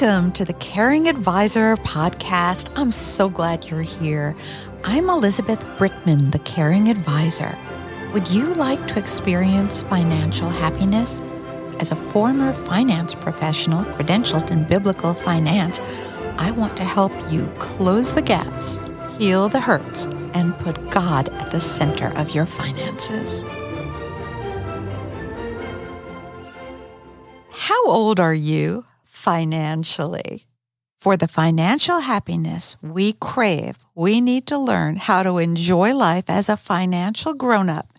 Welcome to the Caring Advisor podcast. I'm so glad you're here. I'm Elizabeth Brickman, the Caring Advisor. Would you like to experience financial happiness? As a former finance professional credentialed in biblical finance, I want to help you close the gaps, heal the hurts, and put God at the center of your finances. How old are you? Financially. For the financial happiness we crave, we need to learn how to enjoy life as a financial grown up,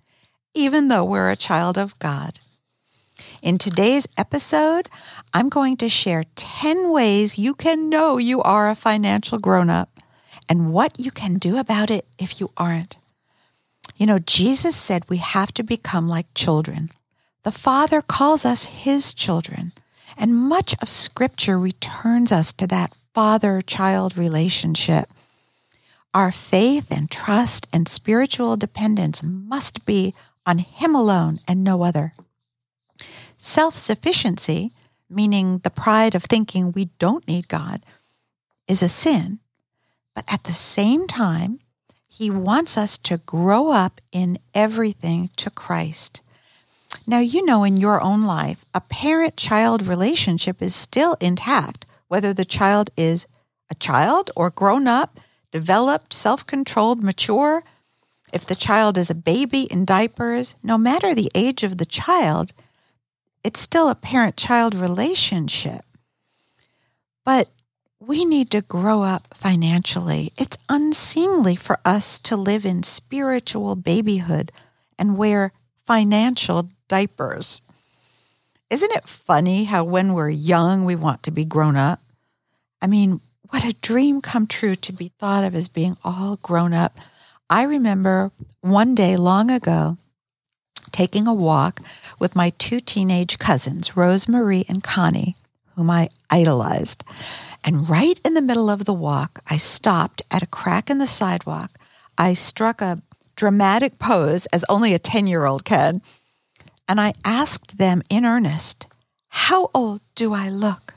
even though we're a child of God. In today's episode, I'm going to share 10 ways you can know you are a financial grown up and what you can do about it if you aren't. You know, Jesus said we have to become like children. The Father calls us His children. And much of Scripture returns us to that father child relationship. Our faith and trust and spiritual dependence must be on Him alone and no other. Self sufficiency, meaning the pride of thinking we don't need God, is a sin. But at the same time, He wants us to grow up in everything to Christ. Now, you know in your own life, a parent child relationship is still intact, whether the child is a child or grown up, developed, self controlled, mature. If the child is a baby in diapers, no matter the age of the child, it's still a parent child relationship. But we need to grow up financially. It's unseemly for us to live in spiritual babyhood and wear financial diapers. Isn't it funny how when we're young, we want to be grown up? I mean, what a dream come true to be thought of as being all grown up. I remember one day long ago taking a walk with my two teenage cousins, Rosemarie and Connie, whom I idolized. And right in the middle of the walk, I stopped at a crack in the sidewalk. I struck a dramatic pose as only a 10 year old can and I asked them in earnest, How old do I look?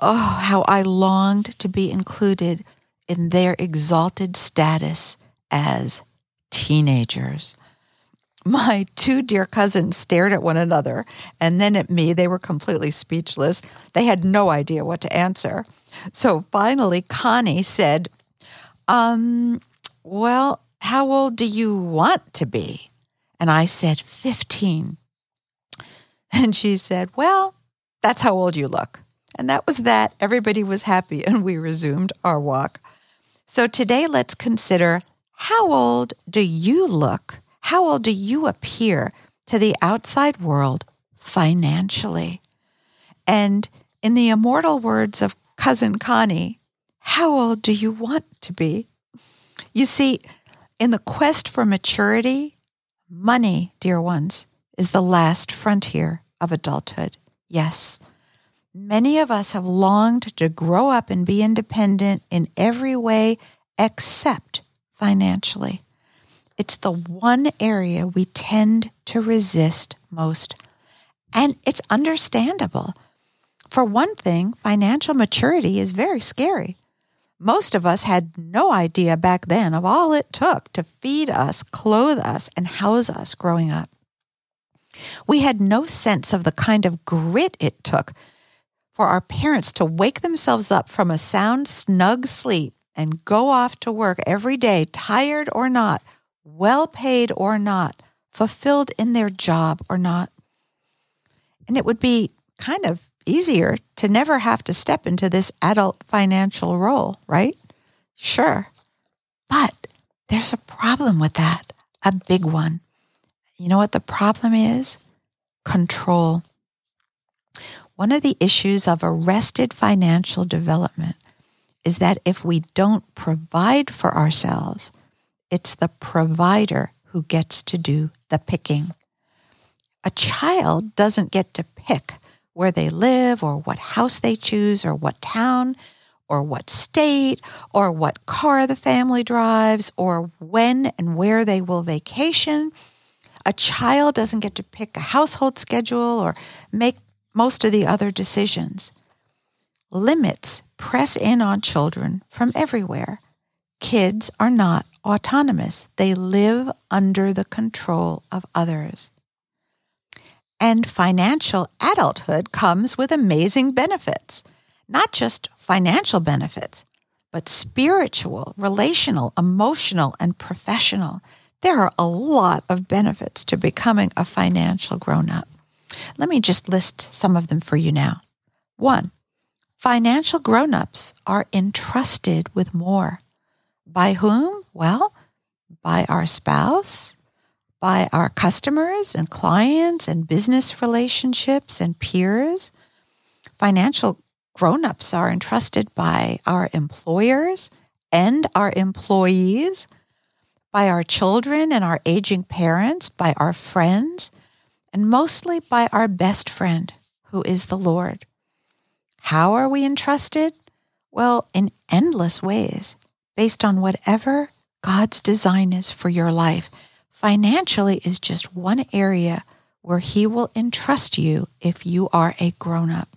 Oh, how I longed to be included in their exalted status as teenagers. My two dear cousins stared at one another and then at me. They were completely speechless. They had no idea what to answer. So finally, Connie said, Um, well, how old do you want to be? And I said, 15. And she said, Well, that's how old you look. And that was that. Everybody was happy, and we resumed our walk. So today, let's consider how old do you look? How old do you appear to the outside world financially? And in the immortal words of Cousin Connie, how old do you want to be? You see, in the quest for maturity, Money, dear ones, is the last frontier of adulthood. Yes. Many of us have longed to grow up and be independent in every way except financially. It's the one area we tend to resist most. And it's understandable. For one thing, financial maturity is very scary. Most of us had no idea back then of all it took to feed us, clothe us, and house us growing up. We had no sense of the kind of grit it took for our parents to wake themselves up from a sound, snug sleep and go off to work every day, tired or not, well paid or not, fulfilled in their job or not. And it would be kind of easier to never have to step into this adult financial role, right? Sure. But there's a problem with that, a big one. You know what the problem is? Control. One of the issues of arrested financial development is that if we don't provide for ourselves, it's the provider who gets to do the picking. A child doesn't get to pick where they live or what house they choose or what town or what state or what car the family drives or when and where they will vacation. A child doesn't get to pick a household schedule or make most of the other decisions. Limits press in on children from everywhere. Kids are not autonomous, they live under the control of others. And financial adulthood comes with amazing benefits, not just financial benefits, but spiritual, relational, emotional, and professional. There are a lot of benefits to becoming a financial grown up. Let me just list some of them for you now. One, financial grown ups are entrusted with more. By whom? Well, by our spouse, by our customers and clients and business relationships and peers. Financial grown-ups are entrusted by our employers and our employees, by our children and our aging parents, by our friends, and mostly by our best friend, who is the Lord. How are we entrusted? Well, in endless ways, based on whatever God's design is for your life financially is just one area where He will entrust you if you are a grown up.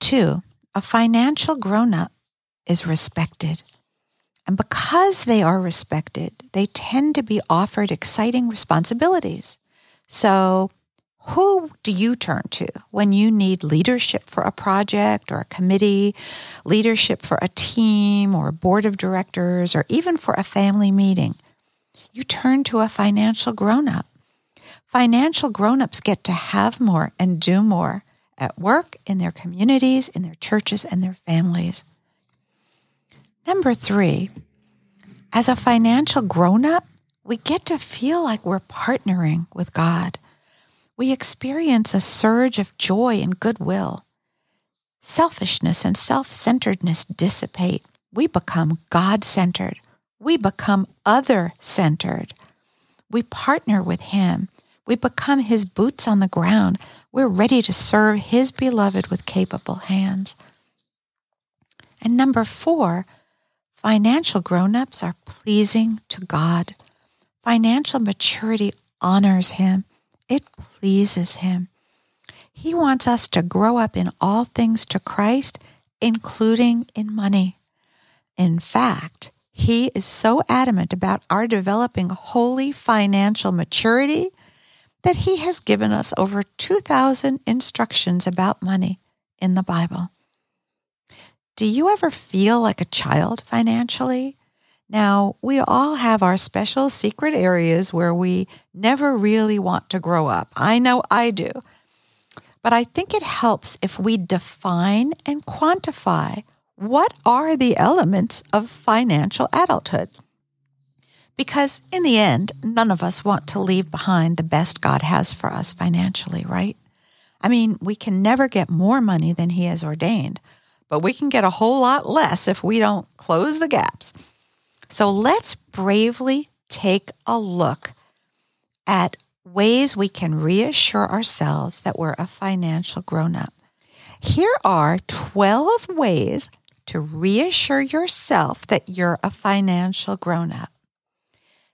Two, a financial grown up is respected. And because they are respected, they tend to be offered exciting responsibilities. So, who do you turn to when you need leadership for a project or a committee, leadership for a team or a board of directors, or even for a family meeting? You turn to a financial grown up. Financial grown ups get to have more and do more at work, in their communities, in their churches, and their families. Number three, as a financial grown up, we get to feel like we're partnering with God. We experience a surge of joy and goodwill. Selfishness and self centeredness dissipate. We become God centered we become other centered. We partner with Him. We become His boots on the ground. We're ready to serve His beloved with capable hands. And number four, financial grown ups are pleasing to God. Financial maturity honors Him, it pleases Him. He wants us to grow up in all things to Christ, including in money. In fact, he is so adamant about our developing holy financial maturity that he has given us over 2,000 instructions about money in the Bible. Do you ever feel like a child financially? Now, we all have our special secret areas where we never really want to grow up. I know I do. But I think it helps if we define and quantify what are the elements of financial adulthood? Because in the end, none of us want to leave behind the best God has for us financially, right? I mean, we can never get more money than He has ordained, but we can get a whole lot less if we don't close the gaps. So let's bravely take a look at ways we can reassure ourselves that we're a financial grown up. Here are 12 ways to reassure yourself that you're a financial grown up.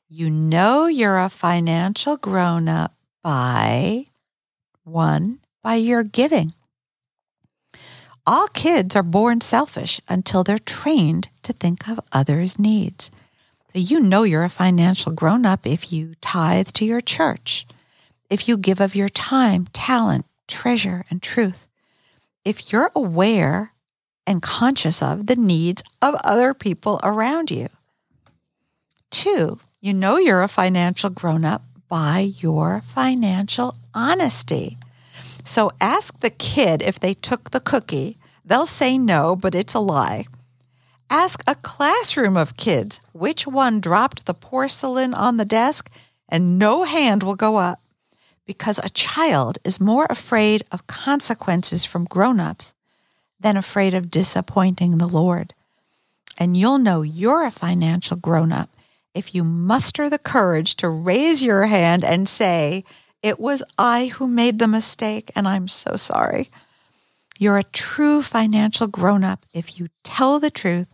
You know you're a financial grown up by one, by your giving. All kids are born selfish until they're trained to think of others' needs. So you know you're a financial grown up if you tithe to your church, if you give of your time, talent, treasure, and truth. If you're aware and conscious of the needs of other people around you. Two, you know you're a financial grown up by your financial honesty. So ask the kid if they took the cookie. They'll say no, but it's a lie. Ask a classroom of kids which one dropped the porcelain on the desk, and no hand will go up because a child is more afraid of consequences from grown ups than afraid of disappointing the Lord. And you'll know you're a financial grown up if you muster the courage to raise your hand and say, It was I who made the mistake, and I'm so sorry. You're a true financial grown up if you tell the truth,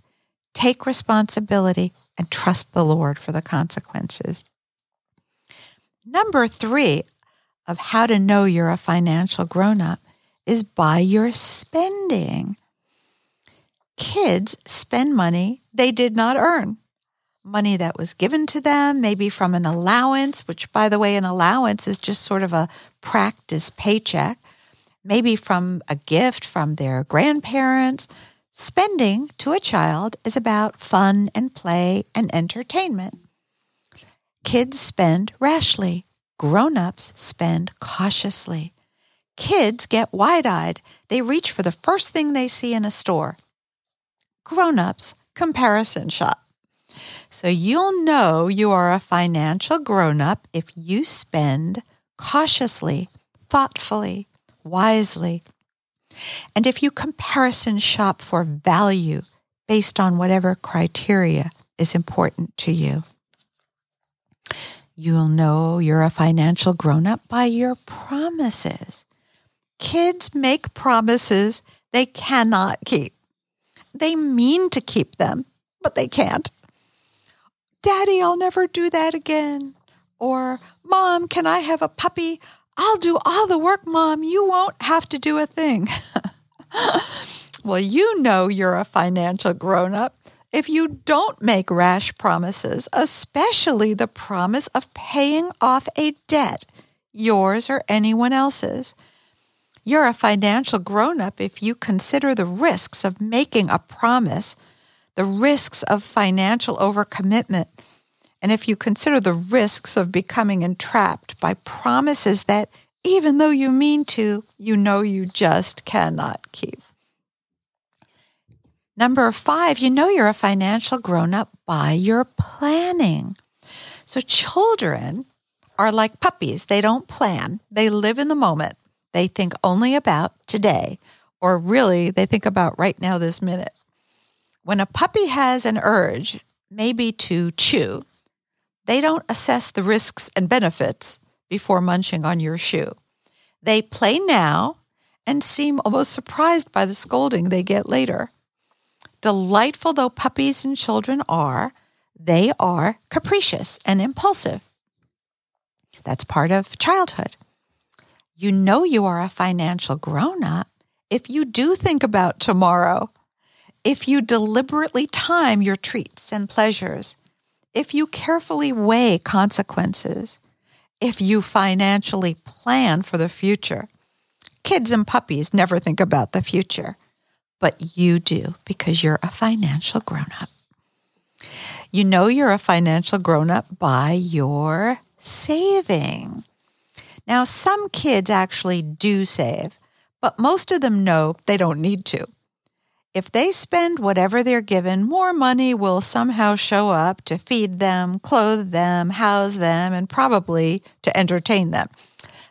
take responsibility, and trust the Lord for the consequences. Number three of how to know you're a financial grown up is by your spending. Kids spend money they did not earn money that was given to them, maybe from an allowance, which, by the way, an allowance is just sort of a practice paycheck, maybe from a gift from their grandparents. Spending to a child is about fun and play and entertainment. Kids spend rashly, grown ups spend cautiously. Kids get wide eyed, they reach for the first thing they see in a store. Grown ups comparison shop. So you'll know you are a financial grown up if you spend cautiously, thoughtfully, wisely. And if you comparison shop for value based on whatever criteria is important to you. You'll know you're a financial grown up by your promises. Kids make promises they cannot keep. They mean to keep them, but they can't. Daddy, I'll never do that again. Or, Mom, can I have a puppy? I'll do all the work, Mom. You won't have to do a thing. well, you know you're a financial grown up if you don't make rash promises, especially the promise of paying off a debt, yours or anyone else's. You're a financial grown up if you consider the risks of making a promise the risks of financial overcommitment, and if you consider the risks of becoming entrapped by promises that, even though you mean to, you know you just cannot keep. Number five, you know you're a financial grown up by your planning. So children are like puppies. They don't plan, they live in the moment. They think only about today, or really, they think about right now, this minute. When a puppy has an urge, maybe to chew, they don't assess the risks and benefits before munching on your shoe. They play now and seem almost surprised by the scolding they get later. Delightful though puppies and children are, they are capricious and impulsive. That's part of childhood. You know you are a financial grown up if you do think about tomorrow if you deliberately time your treats and pleasures, if you carefully weigh consequences, if you financially plan for the future. Kids and puppies never think about the future, but you do because you're a financial grown up. You know you're a financial grown up by your saving. Now, some kids actually do save, but most of them know they don't need to. If they spend whatever they're given, more money will somehow show up to feed them, clothe them, house them, and probably to entertain them.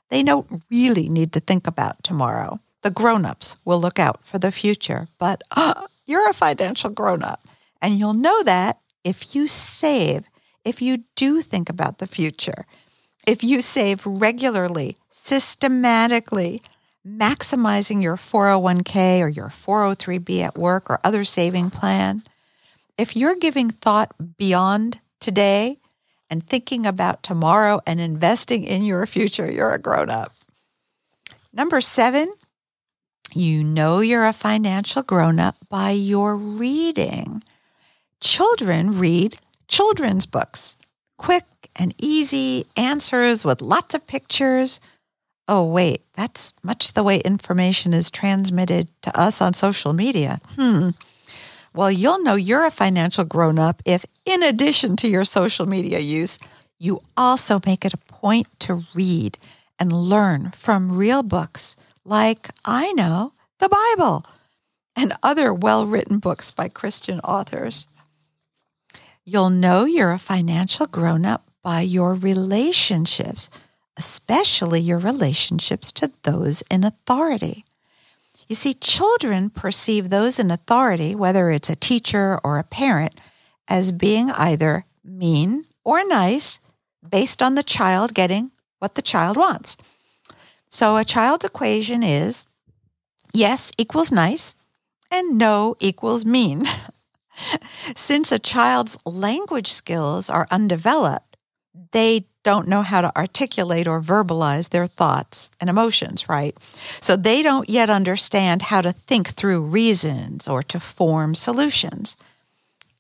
They don't really need to think about tomorrow. The grown ups will look out for the future, but uh, you're a financial grown up. And you'll know that if you save, if you do think about the future, if you save regularly, systematically, maximizing your 401k or your 403b at work or other saving plan, if you're giving thought beyond today and thinking about tomorrow and investing in your future, you're a grown up. Number seven, you know you're a financial grown up by your reading. Children read children's books, quick and easy answers with lots of pictures oh, wait, that's much the way information is transmitted to us on social media. Hmm. Well, you'll know you're a financial grown up if, in addition to your social media use, you also make it a point to read and learn from real books like I know the Bible and other well written books by Christian authors. You'll know you're a financial grown up by your relationships especially your relationships to those in authority. You see, children perceive those in authority, whether it's a teacher or a parent, as being either mean or nice based on the child getting what the child wants. So a child's equation is yes equals nice and no equals mean. Since a child's language skills are undeveloped, they don't know how to articulate or verbalize their thoughts and emotions, right? So they don't yet understand how to think through reasons or to form solutions.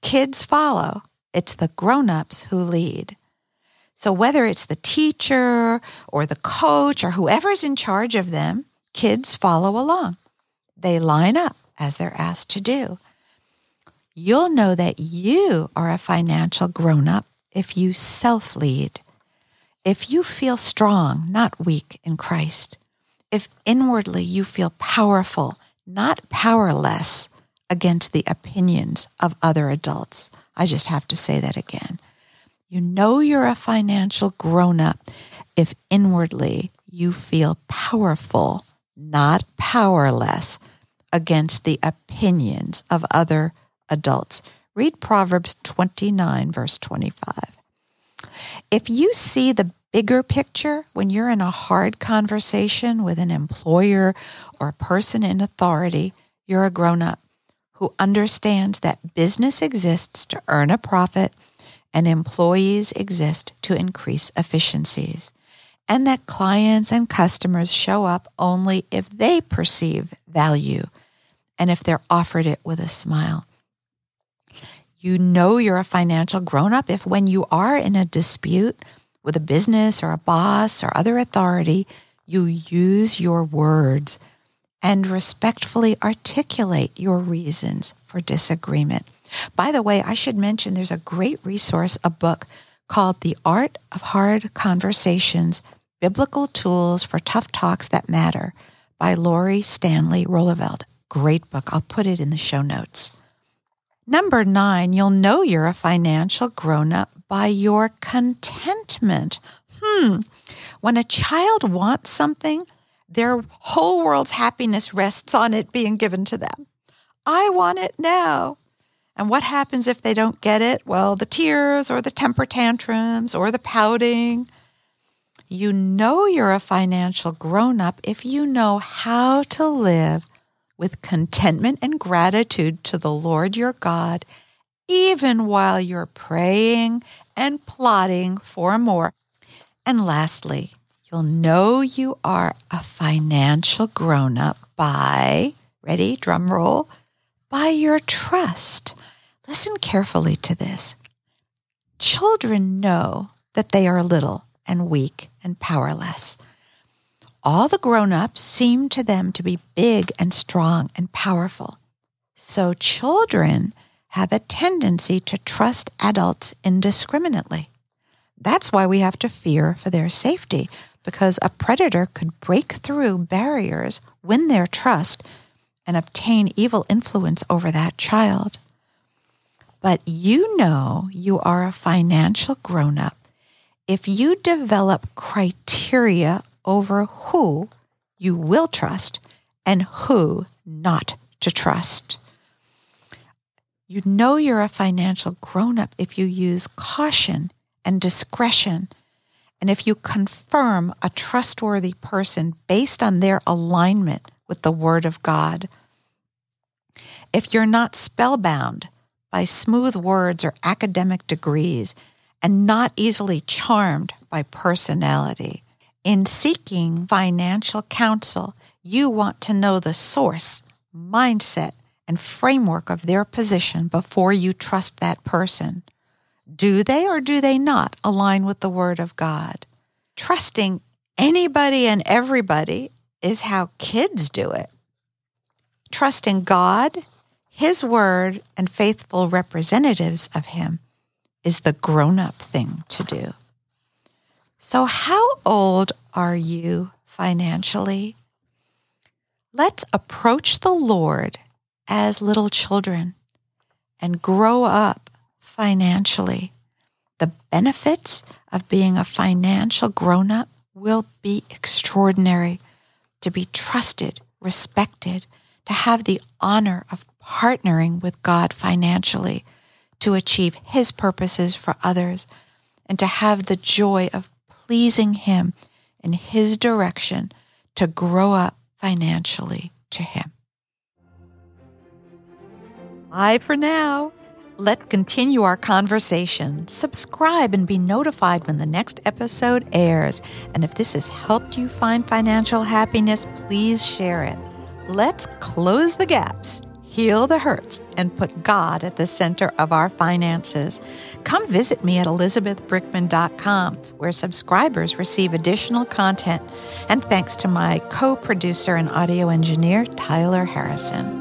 Kids follow, it's the grown ups who lead. So whether it's the teacher or the coach or whoever's in charge of them, kids follow along. They line up as they're asked to do. You'll know that you are a financial grown up if you self lead if you feel strong, not weak in Christ, if inwardly you feel powerful, not powerless against the opinions of other adults, I just have to say that again. You know you're a financial grown up if inwardly you feel powerful, not powerless against the opinions of other adults. Read Proverbs 29, verse 25. If you see the bigger picture when you're in a hard conversation with an employer or a person in authority, you're a grown up who understands that business exists to earn a profit and employees exist to increase efficiencies, and that clients and customers show up only if they perceive value and if they're offered it with a smile. You know you're a financial grown up if when you are in a dispute with a business or a boss or other authority, you use your words and respectfully articulate your reasons for disagreement. By the way, I should mention there's a great resource, a book called The Art of Hard Conversations Biblical Tools for Tough Talks That Matter by Lori Stanley Roeleveld. Great book. I'll put it in the show notes. Number nine, you'll know you're a financial grown up by your contentment. Hmm. When a child wants something, their whole world's happiness rests on it being given to them. I want it now. And what happens if they don't get it? Well, the tears or the temper tantrums or the pouting. You know you're a financial grown up if you know how to live with contentment and gratitude to the Lord your God, even while you're praying and plotting for more. And lastly, you'll know you are a financial grown up by, ready, drum roll, by your trust. Listen carefully to this. Children know that they are little and weak and powerless. All the grown ups seem to them to be big and strong and powerful. So children have a tendency to trust adults indiscriminately. That's why we have to fear for their safety, because a predator could break through barriers, win their trust, and obtain evil influence over that child. But you know you are a financial grown up if you develop criteria over who you will trust and who not to trust. You know you're a financial grown up if you use caution and discretion, and if you confirm a trustworthy person based on their alignment with the Word of God. If you're not spellbound by smooth words or academic degrees and not easily charmed by personality. In seeking financial counsel, you want to know the source, mindset, and framework of their position before you trust that person. Do they or do they not align with the Word of God? Trusting anybody and everybody is how kids do it. Trusting God, His Word, and faithful representatives of Him is the grown up thing to do. So, how old are you financially? Let's approach the Lord as little children and grow up financially. The benefits of being a financial grown up will be extraordinary. To be trusted, respected, to have the honor of partnering with God financially to achieve His purposes for others, and to have the joy of pleasing Him in His direction to grow up financially to Him. Bye for now. Let's continue our conversation. Subscribe and be notified when the next episode airs. And if this has helped you find financial happiness, please share it. Let's close the gaps, heal the hurts, and put God at the center of our finances. Come visit me at elizabethbrickman.com, where subscribers receive additional content. And thanks to my co producer and audio engineer, Tyler Harrison.